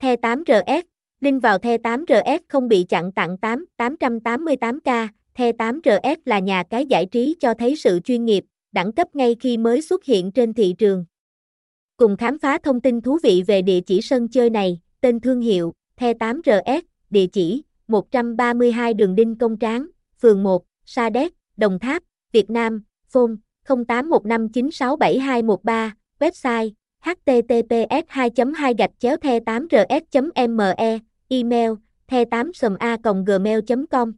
The 8RS, link vào The 8RS không bị chặn tặng 8, 888k, The 8RS là nhà cái giải trí cho thấy sự chuyên nghiệp, đẳng cấp ngay khi mới xuất hiện trên thị trường. Cùng khám phá thông tin thú vị về địa chỉ sân chơi này, tên thương hiệu, The 8RS, địa chỉ, 132 đường Đinh Công Tráng, phường 1, Sa Đéc, Đồng Tháp, Việt Nam, phone 0815967213, website https 2 2 gạch chéo the 8 rs me, email the 8 a gmail com.